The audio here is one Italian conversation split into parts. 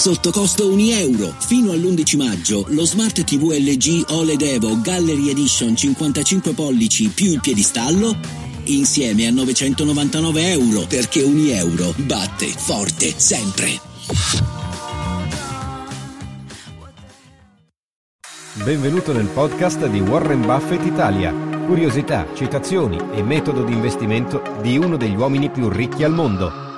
sotto costo 1 euro. Fino all'11 maggio lo Smart TV LG OLED Evo Gallery Edition 55 pollici più il piedistallo insieme a 999 euro perché 1 euro batte forte sempre. Benvenuto nel podcast di Warren Buffett Italia. Curiosità, citazioni e metodo di investimento di uno degli uomini più ricchi al mondo.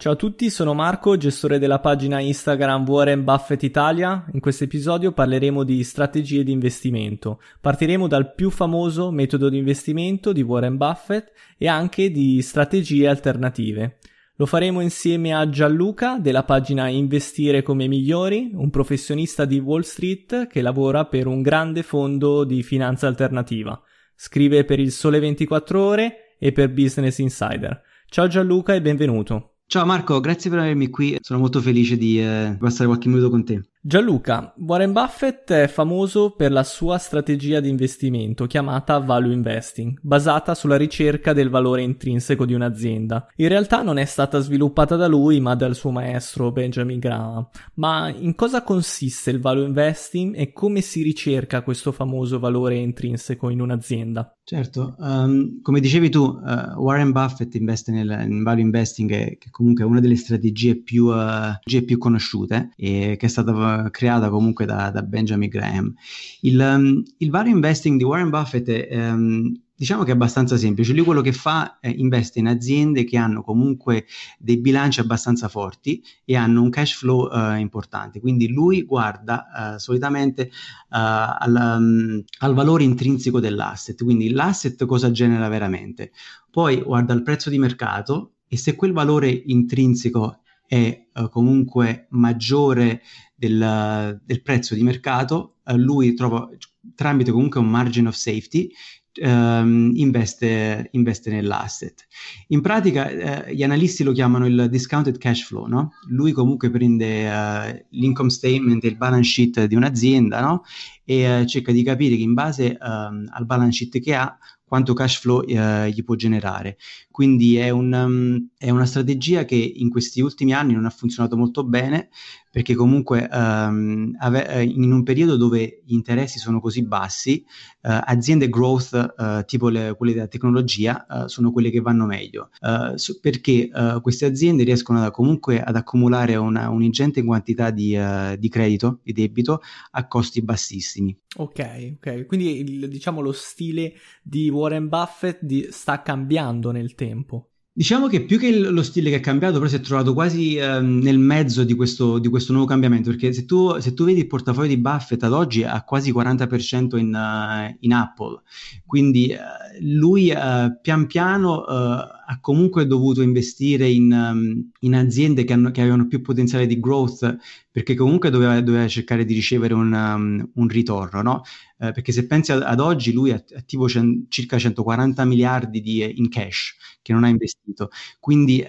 Ciao a tutti, sono Marco, gestore della pagina Instagram Warren Buffett Italia. In questo episodio parleremo di strategie di investimento. Partiremo dal più famoso metodo di investimento di Warren Buffett e anche di strategie alternative. Lo faremo insieme a Gianluca della pagina Investire come migliori, un professionista di Wall Street che lavora per un grande fondo di finanza alternativa. Scrive per il Sole 24 ore e per Business Insider. Ciao Gianluca e benvenuto. Ciao Marco, grazie per avermi qui, sono molto felice di eh, passare qualche minuto con te. Gianluca, Warren Buffett è famoso per la sua strategia di investimento chiamata value investing, basata sulla ricerca del valore intrinseco di un'azienda. In realtà non è stata sviluppata da lui, ma dal suo maestro Benjamin Graham. Ma in cosa consiste il value investing e come si ricerca questo famoso valore intrinseco in un'azienda? Certo, um, come dicevi tu, uh, Warren Buffett investe nel in value investing, che, che comunque è una delle strategie più, uh, più conosciute e che è stata creata comunque da, da Benjamin Graham. Il, um, il, value investing di Warren Buffett è, um, diciamo che è abbastanza semplice. Lui quello che fa è investe in aziende che hanno comunque dei bilanci abbastanza forti e hanno un cash flow uh, importante. Quindi lui guarda uh, solitamente uh, al, um, al, valore intrinseco dell'asset, quindi l'asset cosa genera veramente. Poi guarda il prezzo di mercato e se quel valore intrinseco è comunque maggiore del, del prezzo di mercato, uh, lui trova tramite comunque un margin of safety Um, investe, investe, nell'asset. In pratica eh, gli analisti lo chiamano il discounted cash flow, no? Lui comunque prende uh, l'income statement e il balance sheet di un'azienda, no? E uh, cerca di capire che in base um, al balance sheet che ha quanto cash flow eh, gli può generare. Quindi è, un, um, è, una strategia che in questi ultimi anni non ha funzionato molto bene perché comunque um, ave- eh, in un periodo dove gli interessi sono così bassi, uh, aziende growth uh, tipo le, quelle della tecnologia uh, sono quelle che vanno meglio so, perché queste aziende riescono a, comunque ad accumulare una, un'ingente quantità di, di credito, di debito a costi bassissimi. Ok, ok, quindi il, diciamo lo stile di Warren Buffett di, sta cambiando nel tempo. Diciamo che più che lo stile che è cambiato, però si è trovato quasi eh, nel mezzo di questo, di questo, nuovo cambiamento, perché se tu, se tu, vedi il portafoglio di Buffett ad oggi ha quasi 40% in, uh, in Apple, quindi uh, lui uh, pian piano ha comunque dovuto investire in, um, in aziende che, hanno, che, avevano più potenziale di growth, perché comunque doveva, doveva cercare di ricevere un, um, un ritorno, no? Perché se pensi ad, ad oggi lui è attivo c- circa 140 miliardi di, in cash che non ha investito. Quindi eh,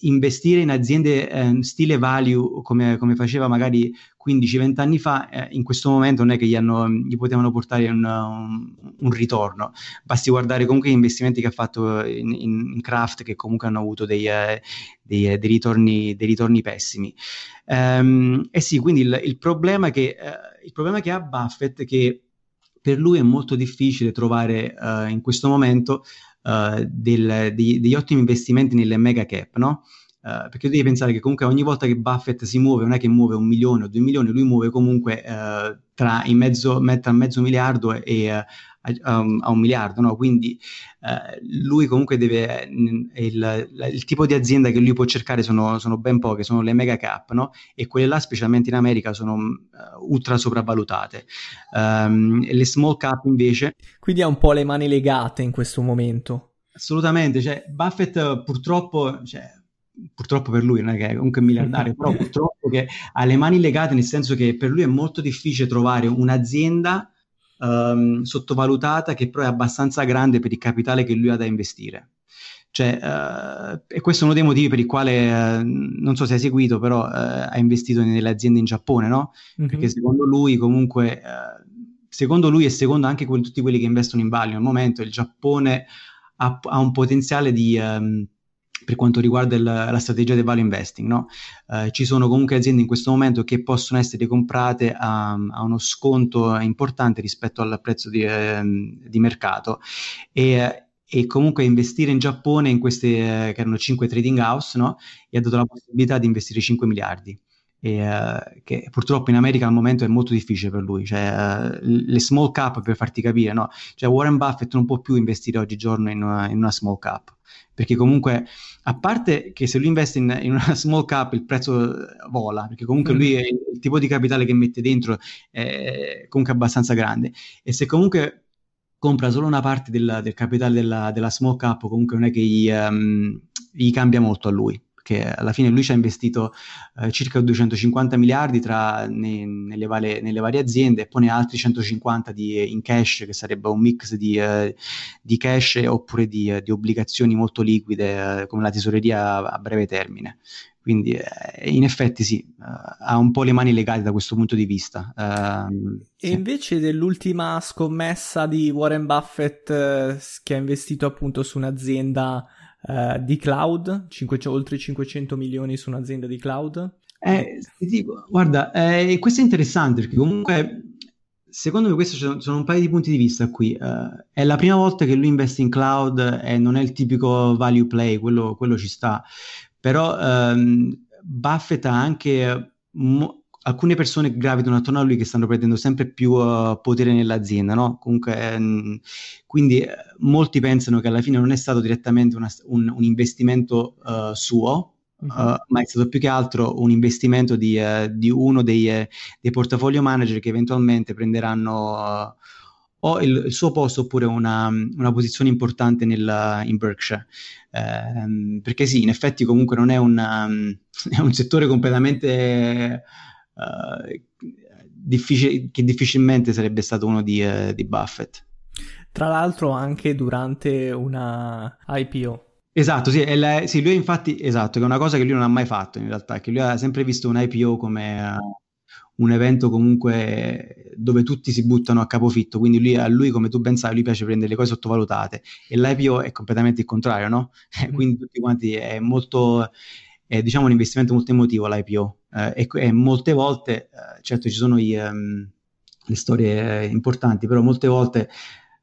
investire in aziende eh, stile value come, come, faceva magari 15-20 anni fa, eh, in questo momento non è che gli, hanno, gli potevano portare un, un, un, ritorno. Basti guardare comunque gli investimenti che ha fatto in, in, Craft, che comunque hanno avuto dei, eh, dei, eh, dei, ritorni, dei ritorni, pessimi. Um, e sì, quindi il, il, problema che, il problema che ha Buffett è che per lui è molto difficile trovare uh, in questo momento uh, del, dei, degli ottimi investimenti nelle mega cap, no? Uh, perché devi pensare che comunque ogni volta che Buffett si muove non è che muove un milione o due milioni, lui muove comunque uh, tra, mezzo, tra mezzo miliardo e, a, um, a, un miliardo, no? quindi lui comunque deve, il, il, tipo di azienda che lui può cercare sono, sono ben poche, sono le mega cap, no? e quelle là specialmente in America sono ultra sopravvalutate. Um, le small cap invece... Quindi ha un po' le mani legate in questo momento. Assolutamente, cioè Buffett purtroppo... Cioè, purtroppo per lui non è che è comunque miliardario, però purtroppo che ha le mani legate, nel senso che per lui è molto difficile trovare un'azienda um, sottovalutata che però è abbastanza grande per il capitale che lui ha da investire. Cioè, uh, e questo è uno dei motivi per il quale, uh, non so se hai seguito, però uh, ha investito nelle aziende in Giappone, no? Mm-hmm. Perché secondo lui comunque, secondo lui e secondo anche quelli, tutti quelli che investono in value al momento, il Giappone ha, ha un potenziale di... Um, per quanto riguarda il, la strategia del value investing. No? Eh, ci sono comunque aziende in questo momento che possono essere comprate a, a uno sconto importante rispetto al prezzo di, eh, di mercato e, e, comunque investire in Giappone in queste eh, che erano 5 trading house no? gli ha dato la possibilità di investire 5 miliardi. E, uh, che purtroppo in America al momento è molto difficile per lui, cioè uh, le small cap per farti capire, no? Cioè Warren Buffett non può più investire oggigiorno in una, in una small cap, perché comunque a parte che se lui investe in, in, una small cap il prezzo vola, perché comunque lui è, il tipo di capitale che mette dentro è comunque abbastanza grande e se comunque compra solo una parte del, del capitale della, della, small cap comunque non è che gli, um, gli cambia molto a lui che alla fine lui ci ha investito eh, circa 250 miliardi tra, ne, nelle, vale, nelle, varie aziende e poi ne altri 150 di, in cash, che sarebbe un mix di, eh, di cash oppure di, eh, di, obbligazioni molto liquide eh, come la tesoreria a, a breve termine. Quindi eh, in effetti sì, uh, ha un po' le mani legate da questo punto di vista. Uh, e sì. invece dell'ultima scommessa di Warren Buffett uh, che ha investito appunto su un'azienda uh, di cloud, 5, oltre 500 milioni su un'azienda di cloud. Eh, dico, guarda, eh, questo è interessante perché comunque secondo me questi sono un paio di punti di vista qui. Uh, è la prima volta che lui investe in cloud e non è il tipico value play, quello, quello ci sta. Però um, Buffett ha anche mo- alcune persone gravitano attorno a lui che stanno prendendo sempre più uh, potere nell'azienda, no? Comunque, ehm, quindi eh, molti pensano che alla fine non è stato direttamente una, un, un, investimento uh, suo, Uh, ma è stato più che altro un investimento di, uh, di uno dei, uh, dei, portafolio manager che eventualmente prenderanno o il, il, suo posto oppure una, una posizione importante nel, in Berkshire. Ehm, perché sì, in effetti comunque non è, una, è un settore completamente difficil- che difficilmente sarebbe stato uno di, uh, di Buffett. Tra l'altro anche durante una IPO. Esatto, sì, la, sì, lui infatti, esatto, che è una cosa che lui non ha mai fatto in realtà, che lui ha sempre visto un IPO come uh, un evento comunque dove tutti si buttano a capofitto, quindi lui, a lui, come tu ben sai, lui piace prendere le cose sottovalutate e l'IPO è completamente il contrario, no? Mm. quindi tutti quanti è molto, è diciamo un investimento molto emotivo l'IPO eh, e, e, molte volte, eh, certo ci sono i, um, le storie importanti, però molte volte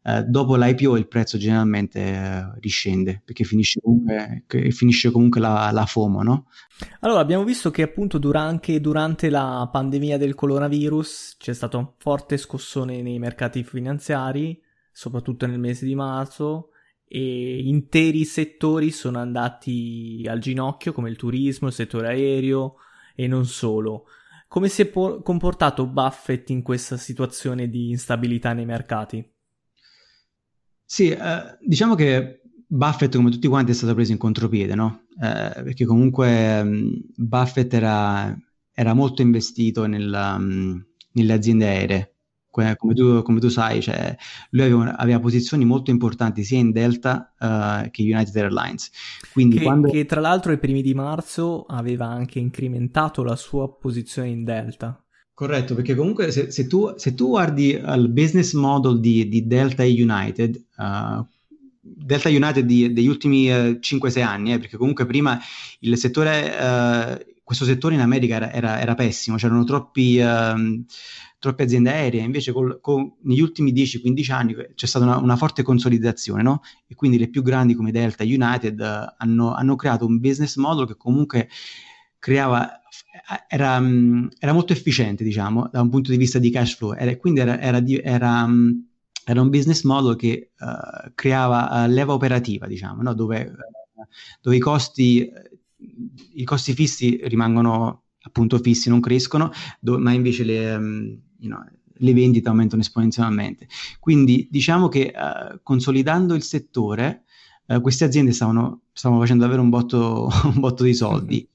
eh, dopo l'IPO il prezzo generalmente eh, riscende perché finisce comunque, finisce comunque la, la, FOMO, no? Allora, abbiamo visto che appunto durante, durante la pandemia del coronavirus c'è stato un forte scossone nei mercati finanziari, soprattutto nel mese di marzo, e interi settori sono andati al ginocchio, come il turismo, il settore aereo e non solo. Come si è po- comportato Buffett in questa situazione di instabilità nei mercati? Sì, eh, diciamo che Buffett, come tutti quanti, è stato preso in contropiede, no? Eh, perché comunque um, Buffett era, era, molto investito nella, um, nelle aziende aeree come tu, come tu sai, cioè, lui aveva, aveva, posizioni molto importanti sia in Delta uh, che United Airlines. Quindi che, quando... che tra l'altro ai primi di marzo aveva anche incrementato la sua posizione in Delta. Corretto, perché comunque se, se, tu, se tu, guardi il business model di, di Delta e United, uh, Delta United di, degli ultimi uh, 5-6 anni, eh, perché comunque prima il settore, questo settore in America era, era, era pessimo, c'erano troppi... Troppe aziende aeree, invece col, con, negli ultimi 10-15 anni c'è stata una, una forte consolidazione, no? E quindi le più grandi come Delta United uh, hanno, hanno, creato un business model che comunque creava, era, um, era, molto efficiente, diciamo, da un punto di vista di cash flow, era, quindi era, era, era un business model che uh, creava uh, leva operativa, diciamo, no? dove, dove, i costi, i costi fissi rimangono appunto fissi, non crescono, do- ma invece le, um, you know, le vendite aumentano esponenzialmente. Quindi diciamo che uh, consolidando il settore, uh, queste aziende stavano, stavano, facendo davvero un botto, un botto di soldi.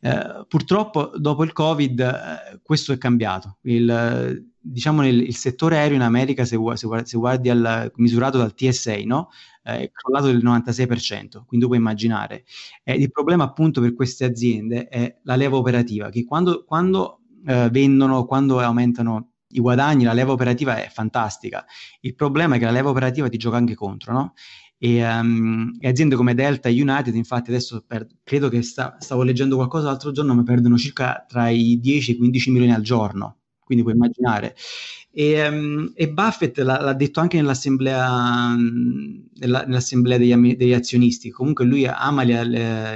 Uh, purtroppo dopo il Covid questo è cambiato. Il, diciamo nel, il settore aereo in America, se, se, se guardi al, misurato dal TSA, no? è crollato del 96%, quindi puoi immaginare. Eh, il problema appunto per queste aziende è la leva operativa, che quando, quando vendono, quando aumentano i guadagni, la leva operativa è fantastica. Il problema è che la leva operativa ti gioca anche contro, no? E, um, e, aziende come Delta e United, infatti, adesso per, credo che sta, stavo leggendo qualcosa l'altro giorno, ma perdono circa tra i 10 e i 15 milioni al giorno. Quindi puoi immaginare. E, um, e Buffett l'ha, l'ha, detto anche nell'assemblea, nella, nell'assemblea degli, degli, azionisti. Comunque lui ama il,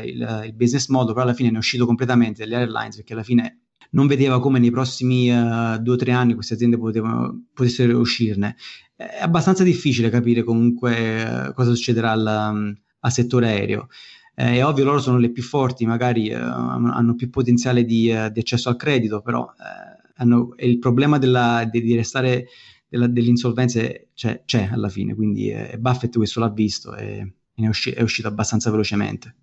il, il, business model, però alla fine ne è uscito completamente dalle airlines perché alla fine non vedeva come nei prossimi uh, due o tre anni queste aziende potevano, potessero uscirne. È abbastanza difficile capire comunque uh, cosa succederà al, al settore aereo. Eh, è ovvio, loro sono le più forti, magari uh, hanno più potenziale di, di, accesso al credito, però hanno, il problema della, di, di, restare della, dell'insolvenza c'è, c'è, alla fine, quindi eh, Buffett questo l'ha visto e, e è, usci- è uscito abbastanza velocemente.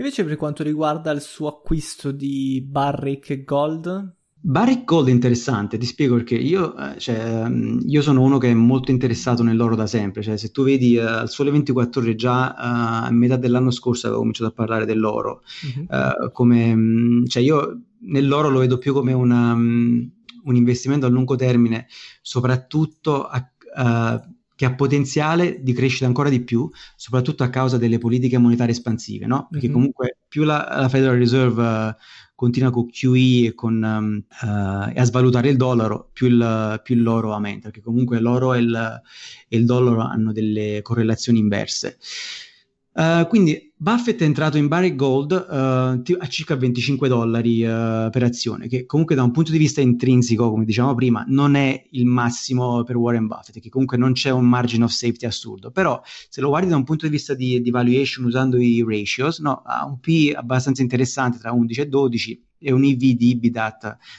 Invece per quanto riguarda il suo acquisto di Barrick Gold? Barrick Gold è interessante, ti spiego perché io, eh, cioè, mm, io, sono uno che è molto interessato nell'oro da sempre, cioè, se tu vedi uh, al sole 24 ore già uh, a metà dell'anno scorso avevo cominciato a parlare dell'oro, uh-huh. uh, come, um, cioè io nell'oro lo vedo più come una, um, un investimento a lungo termine, soprattutto a, che ha potenziale di crescere ancora di più, soprattutto a causa delle politiche monetarie espansive, no? Perché uh-huh. comunque più la, la Federal Reserve uh, continua con QE e, con, um, uh, e, a svalutare il dollaro, più, il, più l'oro aumenta, perché comunque l'oro e il, e il dollaro hanno delle correlazioni inverse. Uh, quindi Buffett è entrato in Barrick Gold uh, a circa 25 dollari uh, per azione, che comunque da un punto di vista intrinseco, come diciamo prima, non è il massimo per Warren Buffett, che comunque non c'è un margin of safety assurdo, però se lo guardi da un punto di vista di, di valuation usando i ratios, no, ha un P abbastanza interessante tra 11 e 12 e un EV di EBITDA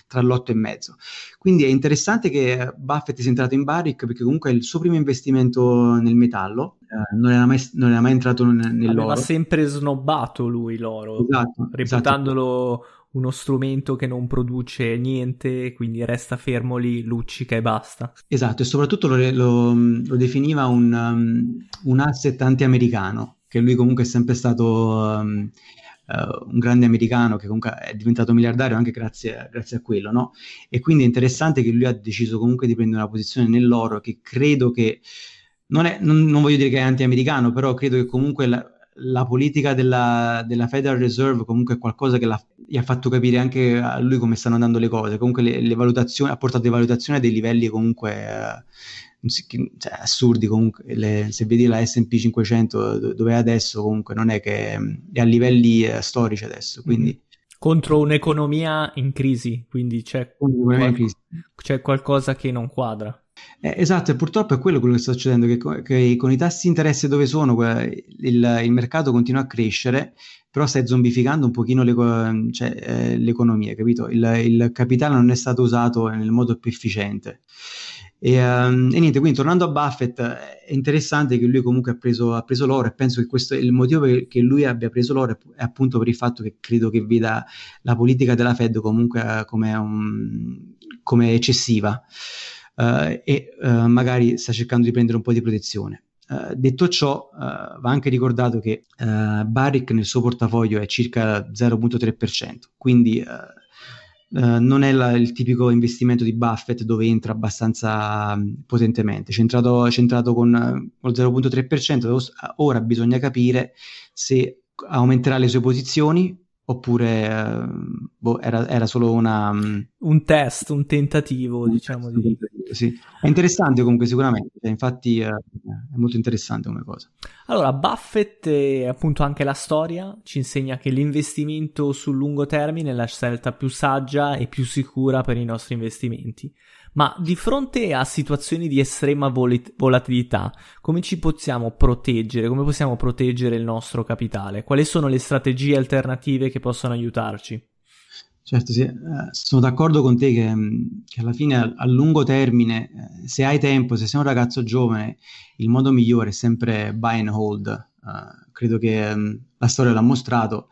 tra l'8 e mezzo. Quindi è interessante che Buffett sia entrato in Barrick perché comunque è il suo primo investimento nel metallo, eh, non, era mai, non, era mai, entrato nell'oro. Aveva sempre snobbato lui l'oro, esatto, reputandolo esatto. uno strumento che non produce niente, quindi resta fermo lì, luccica e basta. Esatto, e soprattutto lo, lo, lo definiva un, um, un asset anti-americano, che lui comunque è sempre stato... Um, uh, un grande americano che comunque è diventato miliardario anche grazie, grazie, a quello, no? E quindi è interessante che lui ha deciso comunque di prendere una posizione nell'oro che credo che, non, è, non, non voglio dire che è anti-americano, però credo che comunque la, la politica della, della, Federal Reserve comunque è qualcosa che gli ha fatto capire anche a lui come stanno andando le cose. Comunque le, le valutazioni, ha portato le valutazioni a dei livelli comunque eh, cioè, assurdi comunque, le, se vedi la S&P 500 dove è adesso comunque non è che è a livelli eh, storici adesso, quindi... Mm-hmm. Contro un'economia in crisi, quindi c'è, qual- crisi. c'è qualcosa che non quadra. Eh, esatto, e purtroppo è quello, quello che sta succedendo, che, che, con i tassi di interesse dove sono, il, il, mercato continua a crescere, però stai zombificando un pochino le, cioè, eh, l'economia, capito? Il, il, capitale non è stato usato nel modo più efficiente. E, um, e, niente, quindi tornando a Buffett, è interessante che lui comunque ha preso, ha preso l'oro e penso che questo il motivo che lui abbia preso l'oro è, appunto per il fatto che credo che veda la politica della Fed comunque uh, come, um, come, eccessiva uh, e uh, magari sta cercando di prendere un po' di protezione. Uh, detto ciò, va anche ricordato che Barrick nel suo portafoglio è circa 0.3%, quindi Uh, non è la, il tipico investimento di Buffett dove entra abbastanza um, potentemente, c'è entrato, c'è entrato con, uh, con il 0.3%, ora bisogna capire se aumenterà le sue posizioni oppure uh, boh, era, era, solo una, um... un test, un tentativo, un diciamo. Test, di... sì. È interessante comunque sicuramente, infatti è molto interessante come cosa. Allora, Buffett e appunto anche la storia ci insegna che l'investimento sul lungo termine è la scelta più saggia e più sicura per i nostri investimenti. Ma di fronte a situazioni di estrema vol- volatilità, come ci possiamo proteggere? Come possiamo proteggere il nostro capitale? Quali sono le strategie alternative che possono aiutarci? Certo, sì, eh, sono d'accordo con te che, mm, che alla fine a, lungo termine, eh, se hai tempo, se sei un ragazzo giovane, il modo migliore è sempre buy and hold. Uh, credo che um, la storia l'ha mostrato.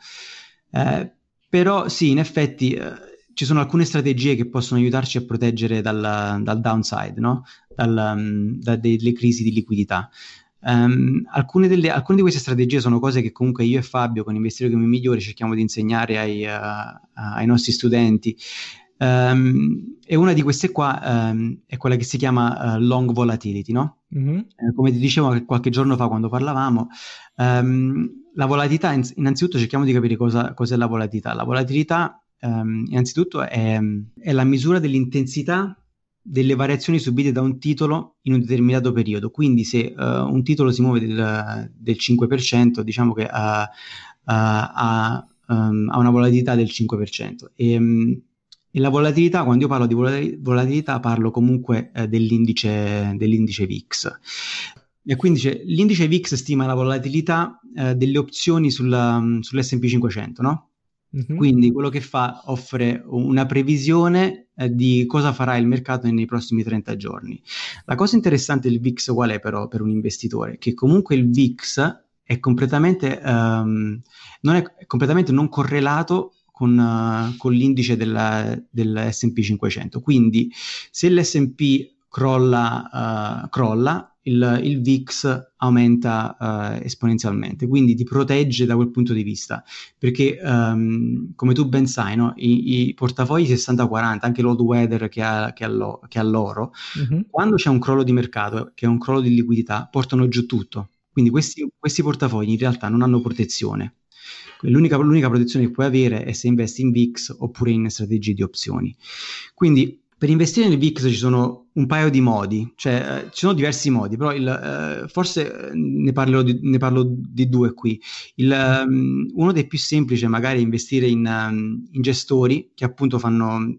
Eh, però sì, in effetti eh, ci sono alcune strategie che possono aiutarci a proteggere dal, dal downside, no? dal, um, da delle crisi di liquidità. Um, alcune, delle, alcune, di queste strategie sono cose che comunque io e Fabio con Investire come migliori cerchiamo di insegnare ai, uh, ai nostri studenti. Um, e una di queste qua um, è quella che si chiama uh, long volatility, no? Mm-hmm. Eh, come ti dicevo qualche giorno fa quando parlavamo, la volatilità, innanzitutto cerchiamo di capire cosa, cos'è la volatilità. La volatilità, innanzitutto, è, è la misura dell'intensità delle variazioni subite da un titolo in un determinato periodo. Quindi se uh, un titolo si muove del, del 5%, diciamo che ha, ha, um, ha, una volatilità del 5%. E, um, e, la volatilità, quando io parlo di volatilità, parlo comunque eh, dell'indice, dell'indice VIX. E quindi cioè, l'indice VIX stima la volatilità eh, delle opzioni sulla, sull'SP 500, no? Mm-hmm. Quindi quello che fa offre una previsione eh, di cosa farà il mercato nei prossimi 30 giorni. La cosa interessante del VIX qual è però per un investitore? Che comunque il VIX è completamente, um, non, è, completamente non correlato con, uh, con l'indice della, dell'S&P 500. Quindi se l'S&P crolla, uh, crolla il, il, VIX aumenta uh, esponenzialmente, quindi ti protegge da quel punto di vista, perché um, come tu ben sai, no, i, i, portafogli 60-40, anche l'old weather che ha, che ha, lo, che ha l'oro, uh-huh. quando c'è un crollo di mercato, che è un crollo di liquidità, portano giù tutto. Quindi questi, questi portafogli in realtà non hanno protezione. L'unica, l'unica, protezione che puoi avere è se investi in VIX oppure in strategie di opzioni. Quindi per investire nel VIX ci sono un paio di modi, cioè eh, ci sono diversi modi, però il, eh, forse eh, ne parlo, di, ne parlo, di, due qui. Il, um, uno dei più semplici è magari investire in, um, in gestori che appunto fanno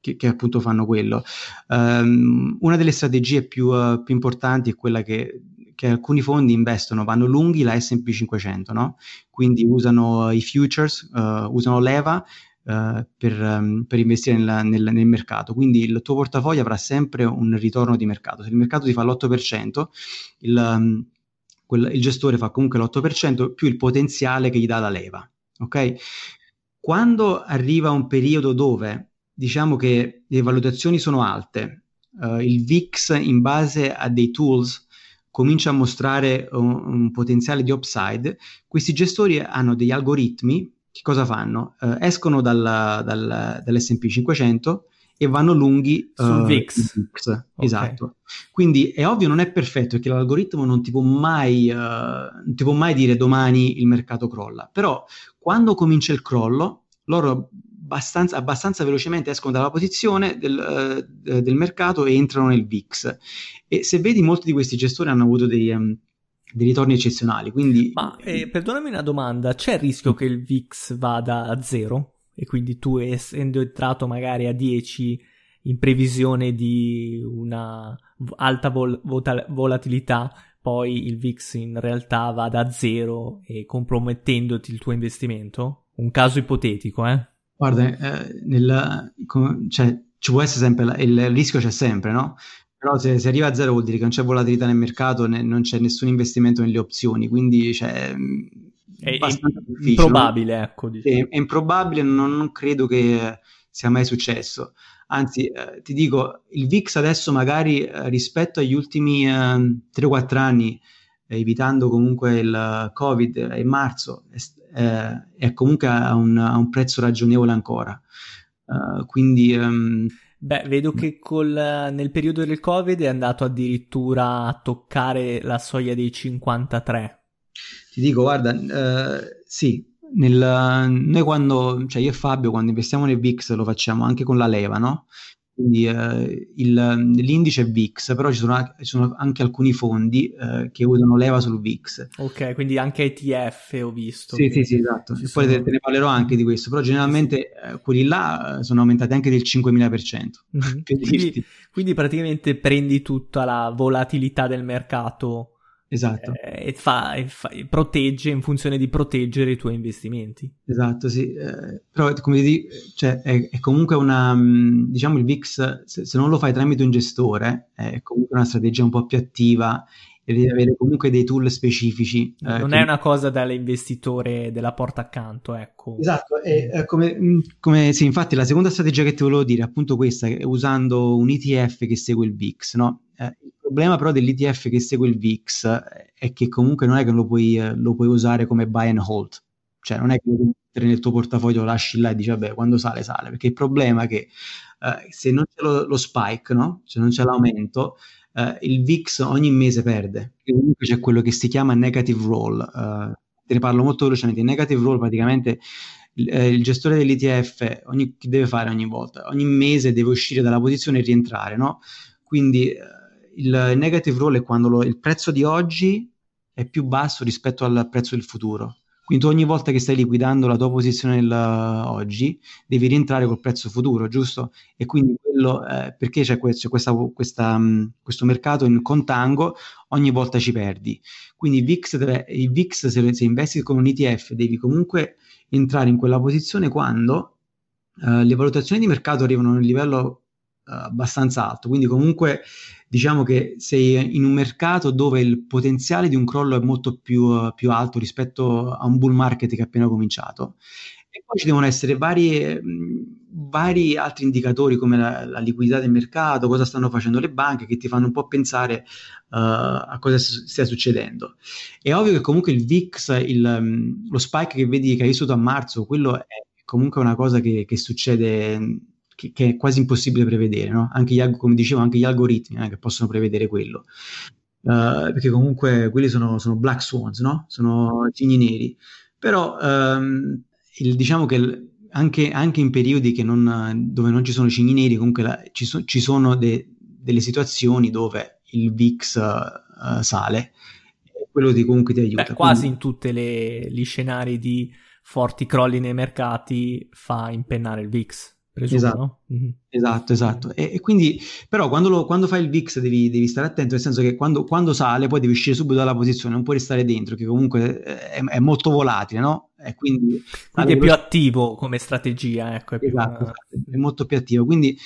che, che, appunto fanno quello. Um, una delle strategie più, uh, più, importanti è quella che, che, alcuni fondi investono, vanno lunghi la SP 500, no? quindi usano i futures, uh, usano leva per, um, per, investire nella, nel, nel, mercato. Quindi il tuo portafoglio avrà sempre un ritorno di mercato. Se il mercato ti fa l'8%, il, um, quel, il gestore fa comunque l'8% più il potenziale che gli dà la leva. Ok? Quando arriva un periodo dove diciamo che le valutazioni sono alte, uh, il VIX in base a dei tools comincia a mostrare un, un potenziale di upside, questi gestori hanno degli algoritmi che cosa fanno? Uh, escono dalla, dalla, dall'SP 500 e vanno lunghi sul uh, VIX. VIX. Okay. Esatto. Quindi è ovvio, non è perfetto perché l'algoritmo non ti può mai, uh, non ti può mai dire domani il mercato crolla. Però quando comincia il crollo, loro abbastanza, abbastanza velocemente escono dalla posizione del, uh, del, mercato e entrano nel VIX. E se vedi, molti di questi gestori hanno avuto dei. Um, dei ritorni eccezionali. Quindi... Ma eh, perdonami una domanda, c'è il rischio che il VIX vada a zero? E quindi tu essendo entrato magari a 10 in previsione di una alta vol- vol- volatilità, poi il VIX in realtà vada a zero e compromettendoti il tuo investimento? Un caso ipotetico, eh? Guarda, eh, nel, cioè, ci può essere sempre, la, il rischio c'è sempre, no? Però se, se, arriva a zero vuol dire che non c'è volatilità nel mercato, né, non c'è nessun investimento nelle opzioni, quindi cioè, è, improbabile, ecco. Diciamo. È, è, improbabile, non, non, credo che sia mai successo. Anzi, eh, ti dico, il VIX adesso magari eh, rispetto agli ultimi eh, 3-4 anni, eh, evitando comunque il Covid in marzo, è, è comunque a un, a un, prezzo ragionevole ancora. Uh, quindi... Um, Beh, vedo che col, nel periodo del Covid è andato addirittura a toccare la soglia dei 53. Ti dico, guarda, eh, sì, nel, noi quando, cioè io e Fabio, quando investiamo nel VIX lo facciamo anche con la leva, no? Quindi eh, il, l'indice VIX, però ci sono, ci sono anche alcuni fondi eh, che usano leva sul VIX. Ok, quindi anche ETF ho visto. Sì, sì, sì, esatto. Poi sono... te, te, ne parlerò anche di questo, però generalmente eh, quelli là eh, sono aumentati anche del 5.000%. Mm-hmm. quindi, quindi praticamente prendi tutta la volatilità del mercato Esatto. Eh, e, fa, e, fa, e, protegge in funzione di proteggere i tuoi investimenti. Esatto, sì. Eh, però come dici, cioè, è, è, comunque una, mm, diciamo il VIX, se, se, non lo fai tramite un gestore, è comunque una strategia un po' più attiva e devi avere comunque dei tool specifici. Eh, non che... è una cosa dall'investitore della porta accanto, ecco. Esatto, e, come, mm, come, sì, infatti la seconda strategia che ti volevo dire è appunto questa, usando un ETF che segue il VIX, no? Eh, il problema però dell'ETF che segue il VIX è che comunque non è che lo puoi, lo puoi usare come buy and hold, cioè non è che lo puoi nel tuo portafoglio, lo lasci là e dici vabbè quando sale sale, perché il problema è che uh, se non c'è lo, lo spike, no? se non c'è l'aumento, uh, il VIX ogni mese perde, e comunque c'è quello che si chiama negative roll. Te ne parlo molto velocemente. Il negative roll praticamente eh, il gestore dell'ETF ogni, che deve fare ogni volta? Ogni mese deve uscire dalla posizione e rientrare, no? Quindi eh, il negative roll è quando lo, il prezzo di oggi è più basso rispetto al prezzo del futuro. Quindi ogni volta che stai liquidando la tua posizione del, uh, oggi, devi rientrare col prezzo futuro, giusto? E quindi quello, eh, perché c'è, que- c'è questa, questa, um, questo mercato in contango, ogni volta ci perdi. Quindi il VIX, deve, il VIX se, se, investi con un ETF, devi comunque entrare in quella posizione quando uh, le valutazioni di mercato arrivano a un livello abbastanza alto. Quindi comunque diciamo che sei in un mercato dove il potenziale di un crollo è molto più, uh, più alto rispetto a un bull market che è appena cominciato. E poi ci devono essere vari, mh, vari altri indicatori come la, la, liquidità del mercato, cosa stanno facendo le banche, che ti fanno un po' pensare uh, a cosa stia succedendo. È ovvio che comunque il VIX, il, lo spike che vedi che hai vissuto a marzo, quello è comunque una cosa che, che succede che, che, è quasi impossibile prevedere, no? Anche gli, come dicevo, anche gli algoritmi eh, che possono prevedere quello. Uh, perché comunque quelli sono, sono, black swans, no? Sono cigni neri. Però um, il, diciamo che anche, anche, in periodi non, dove non ci sono cigni neri, comunque la, ci, so, ci, sono de, delle situazioni dove il VIX uh, sale, quello ti, comunque ti aiuta. Beh, quasi Quindi... in tutti gli scenari di forti crolli nei mercati fa impennare il VIX presumo, esatto. no? mm-hmm. esatto, esatto. E, e, quindi, però, quando, lo, quando fai il VIX devi, devi, stare attento, nel senso che quando, quando, sale poi devi uscire subito dalla posizione, non puoi restare dentro, che comunque è, è molto volatile, no? E quindi, quindi è più attivo come strategia, ecco. È, più, esatto, esatto, è molto più attivo. Quindi,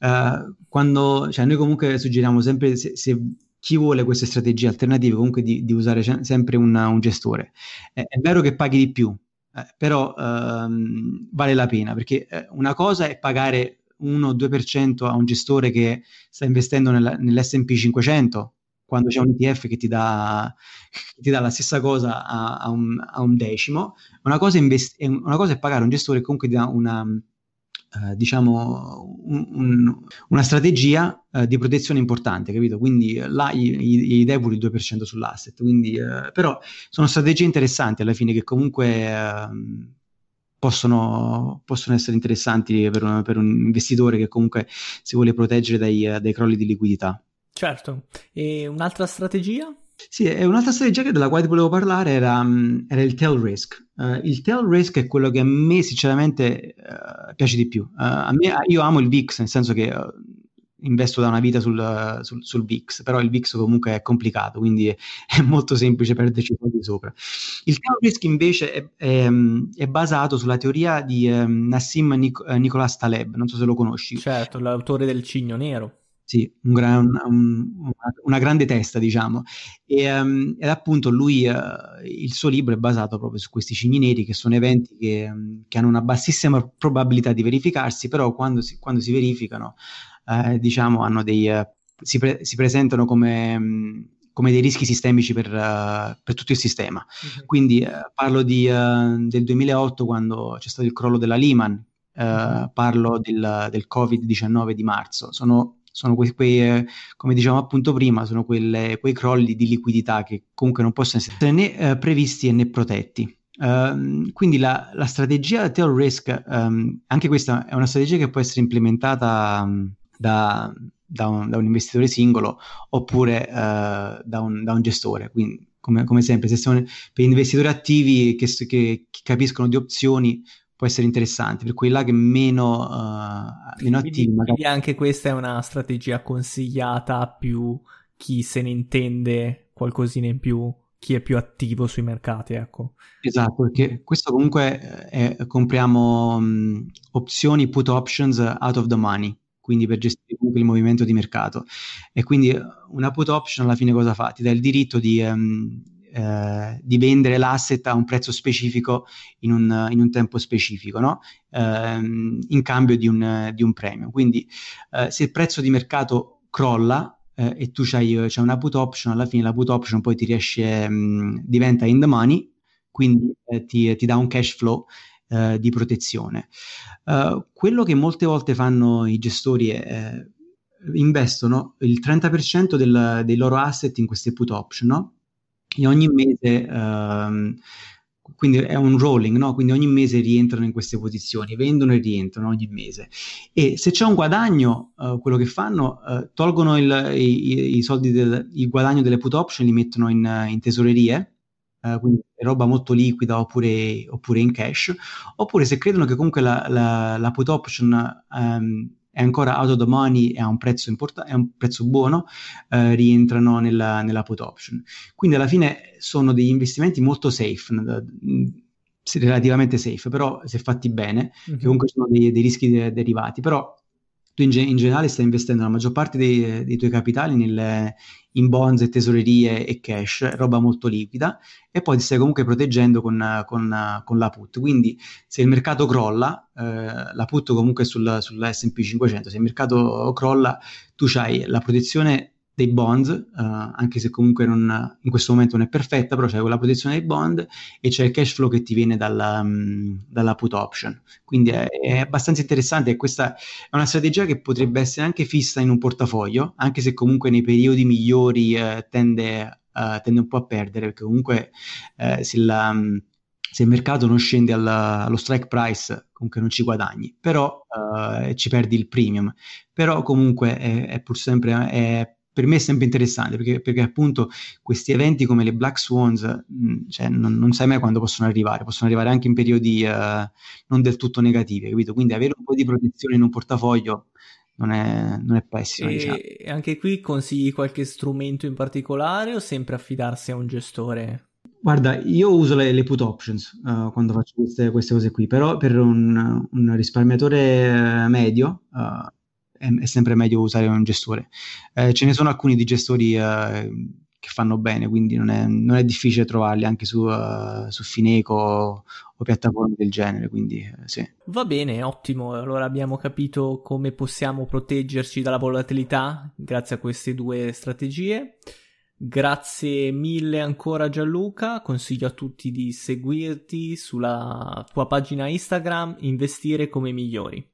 uh, quando, cioè, noi comunque suggeriamo sempre, se, se chi vuole queste strategie alternative, comunque di, di usare sempre un, un gestore. È, è vero che paghi di più, eh, però ehm, vale la pena perché eh, una cosa è pagare 1-2% a un gestore che sta investendo nella, nell'SP 500 quando c'è un ETF che ti dà, che ti dà la stessa cosa a, a, un, a un, decimo, una cosa, invest- una cosa, è pagare un gestore che comunque ti dà una, eh, diciamo, un, un, una strategia eh, di protezione importante, capito? Quindi là gli, gli pure il 2% sull'asset, quindi, eh, però sono strategie interessanti alla fine che comunque ehm, possono, possono, essere interessanti per un, per un, investitore che comunque si vuole proteggere dai, dai crolli di liquidità. Certo, e un'altra strategia? Sì, e un'altra strategia della quale ti volevo parlare era, mm, era il tail risk. Uh, il tail risk è quello che a me sinceramente uh, piace di più. Uh, me, io amo il VIX, nel senso che investo da una vita sul, sul, sul, VIX, però il VIX comunque è complicato, quindi è, è molto semplice perderci soldi sopra. Il tail risk invece è, è, è, basato sulla teoria di um, Nassim Nic- Nicolas Taleb, non so se lo conosci. Certo, l'autore del Cigno Nero. Sì, un gran, un, una grande testa, diciamo. E, um, ed appunto lui, uh, il suo libro è basato proprio su questi cigni neri, che sono eventi che, um, che hanno una bassissima probabilità di verificarsi, però quando si, quando si verificano, uh, diciamo, hanno dei, uh, si, pre- si, presentano come, um, come, dei rischi sistemici per, per tutto il sistema. Uh-huh. Quindi parlo di, del 2008, quando c'è stato il crollo della Lehman, Uh, parlo del, del, Covid-19 di marzo. Sono sono quei, quei eh, come dicevamo appunto prima, sono quelle, quei crolli di liquidità che comunque non possono essere né eh, previsti né protetti. Uh, quindi la, la, strategia tail risk, um, anche questa è una strategia che può essere implementata um, da, da, un, da, un, investitore singolo oppure uh, da, un, da, un, gestore. Quindi, come, come sempre, se siamo per investitori attivi che, che, che capiscono di opzioni, può essere interessante, per là che meno, uh, meno quindi, attivi. Magari... Quindi anche questa è una strategia consigliata a più chi se ne intende qualcosina in più, chi è più attivo sui mercati, ecco. Esatto, perché questo comunque è, compriamo um, opzioni put options out of the money, quindi per gestire comunque il movimento di mercato. E quindi una put option alla fine cosa fa? Ti dà il diritto di... Um, eh, di vendere l'asset a un prezzo specifico in un, in un tempo specifico, no? eh, in cambio di un, di un premio. Quindi eh, se il prezzo di mercato crolla eh, e tu c'hai, c'hai, una put option, alla fine la put option poi ti riesce, mh, mm, diventa in the money, quindi eh, ti, ti, dà un cash flow di protezione. quello che molte volte fanno i gestori è investono il 30% del, dei loro asset in queste put option, no? E ogni mese, ehm, quindi è un rolling, no? Quindi ogni mese rientrano in queste posizioni, vendono e rientrano ogni mese. E se c'è un guadagno, eh, quello che fanno, eh, tolgono il, i, i, soldi del guadagno delle put option, li mettono in, in tesorerie, Uh, quindi roba molto liquida oppure, oppure, in cash, oppure se credono che comunque la, la, la put option um, è ancora out of the money e ha un prezzo, import- è un prezzo buono, eh, rientrano nella, nella, put option. Quindi alla fine sono degli investimenti molto safe, relativamente safe, però se fatti bene, mm-hmm. che comunque sono dei, dei rischi de- derivati, però tu in, in, generale stai investendo la maggior parte dei, dei tuoi capitali nelle, in bonds e tesorerie e cash, roba molto liquida, e poi ti stai comunque proteggendo con, con, con la put. Quindi se il mercato crolla, eh, la put comunque sul, sull'S&P 500, se il mercato crolla, tu hai la protezione dei bond, uh, anche se comunque non, in questo momento non è perfetta, però c'è quella protezione dei bond e c'è il cash flow che ti viene dalla, um, dalla put option. Quindi è, è, abbastanza interessante e questa è una strategia che potrebbe essere anche fissa in un portafoglio, anche se comunque nei periodi migliori uh, tende, uh, tende, un po' a perdere, perché comunque se, la, um, se, il mercato non scende alla, allo strike price, comunque non ci guadagni, però ci perdi il premium. Però comunque è, è pur sempre... È, per me è sempre interessante perché, perché, appunto questi eventi come le Black Swans mh, cioè, non, non, sai mai quando possono arrivare, possono arrivare anche in periodi uh, non del tutto negativi, capito? Quindi avere un po' di protezione in un portafoglio non è, non è pessimo. E diciamo. anche qui consigli qualche strumento in particolare o sempre affidarsi a un gestore? Guarda, io uso le, le put options uh, quando faccio queste, queste, cose qui, però per un, un risparmiatore medio uh, è, è, sempre meglio usare un gestore. Eh, ce ne sono alcuni di gestori eh, che fanno bene, quindi non è, non è difficile trovarli anche su, uh, su Fineco o, piattaforme del genere, quindi eh, sì. Va bene, ottimo, allora abbiamo capito come possiamo proteggerci dalla volatilità grazie a queste due strategie. Grazie mille ancora Gianluca, consiglio a tutti di seguirti sulla tua pagina Instagram Investire come migliori.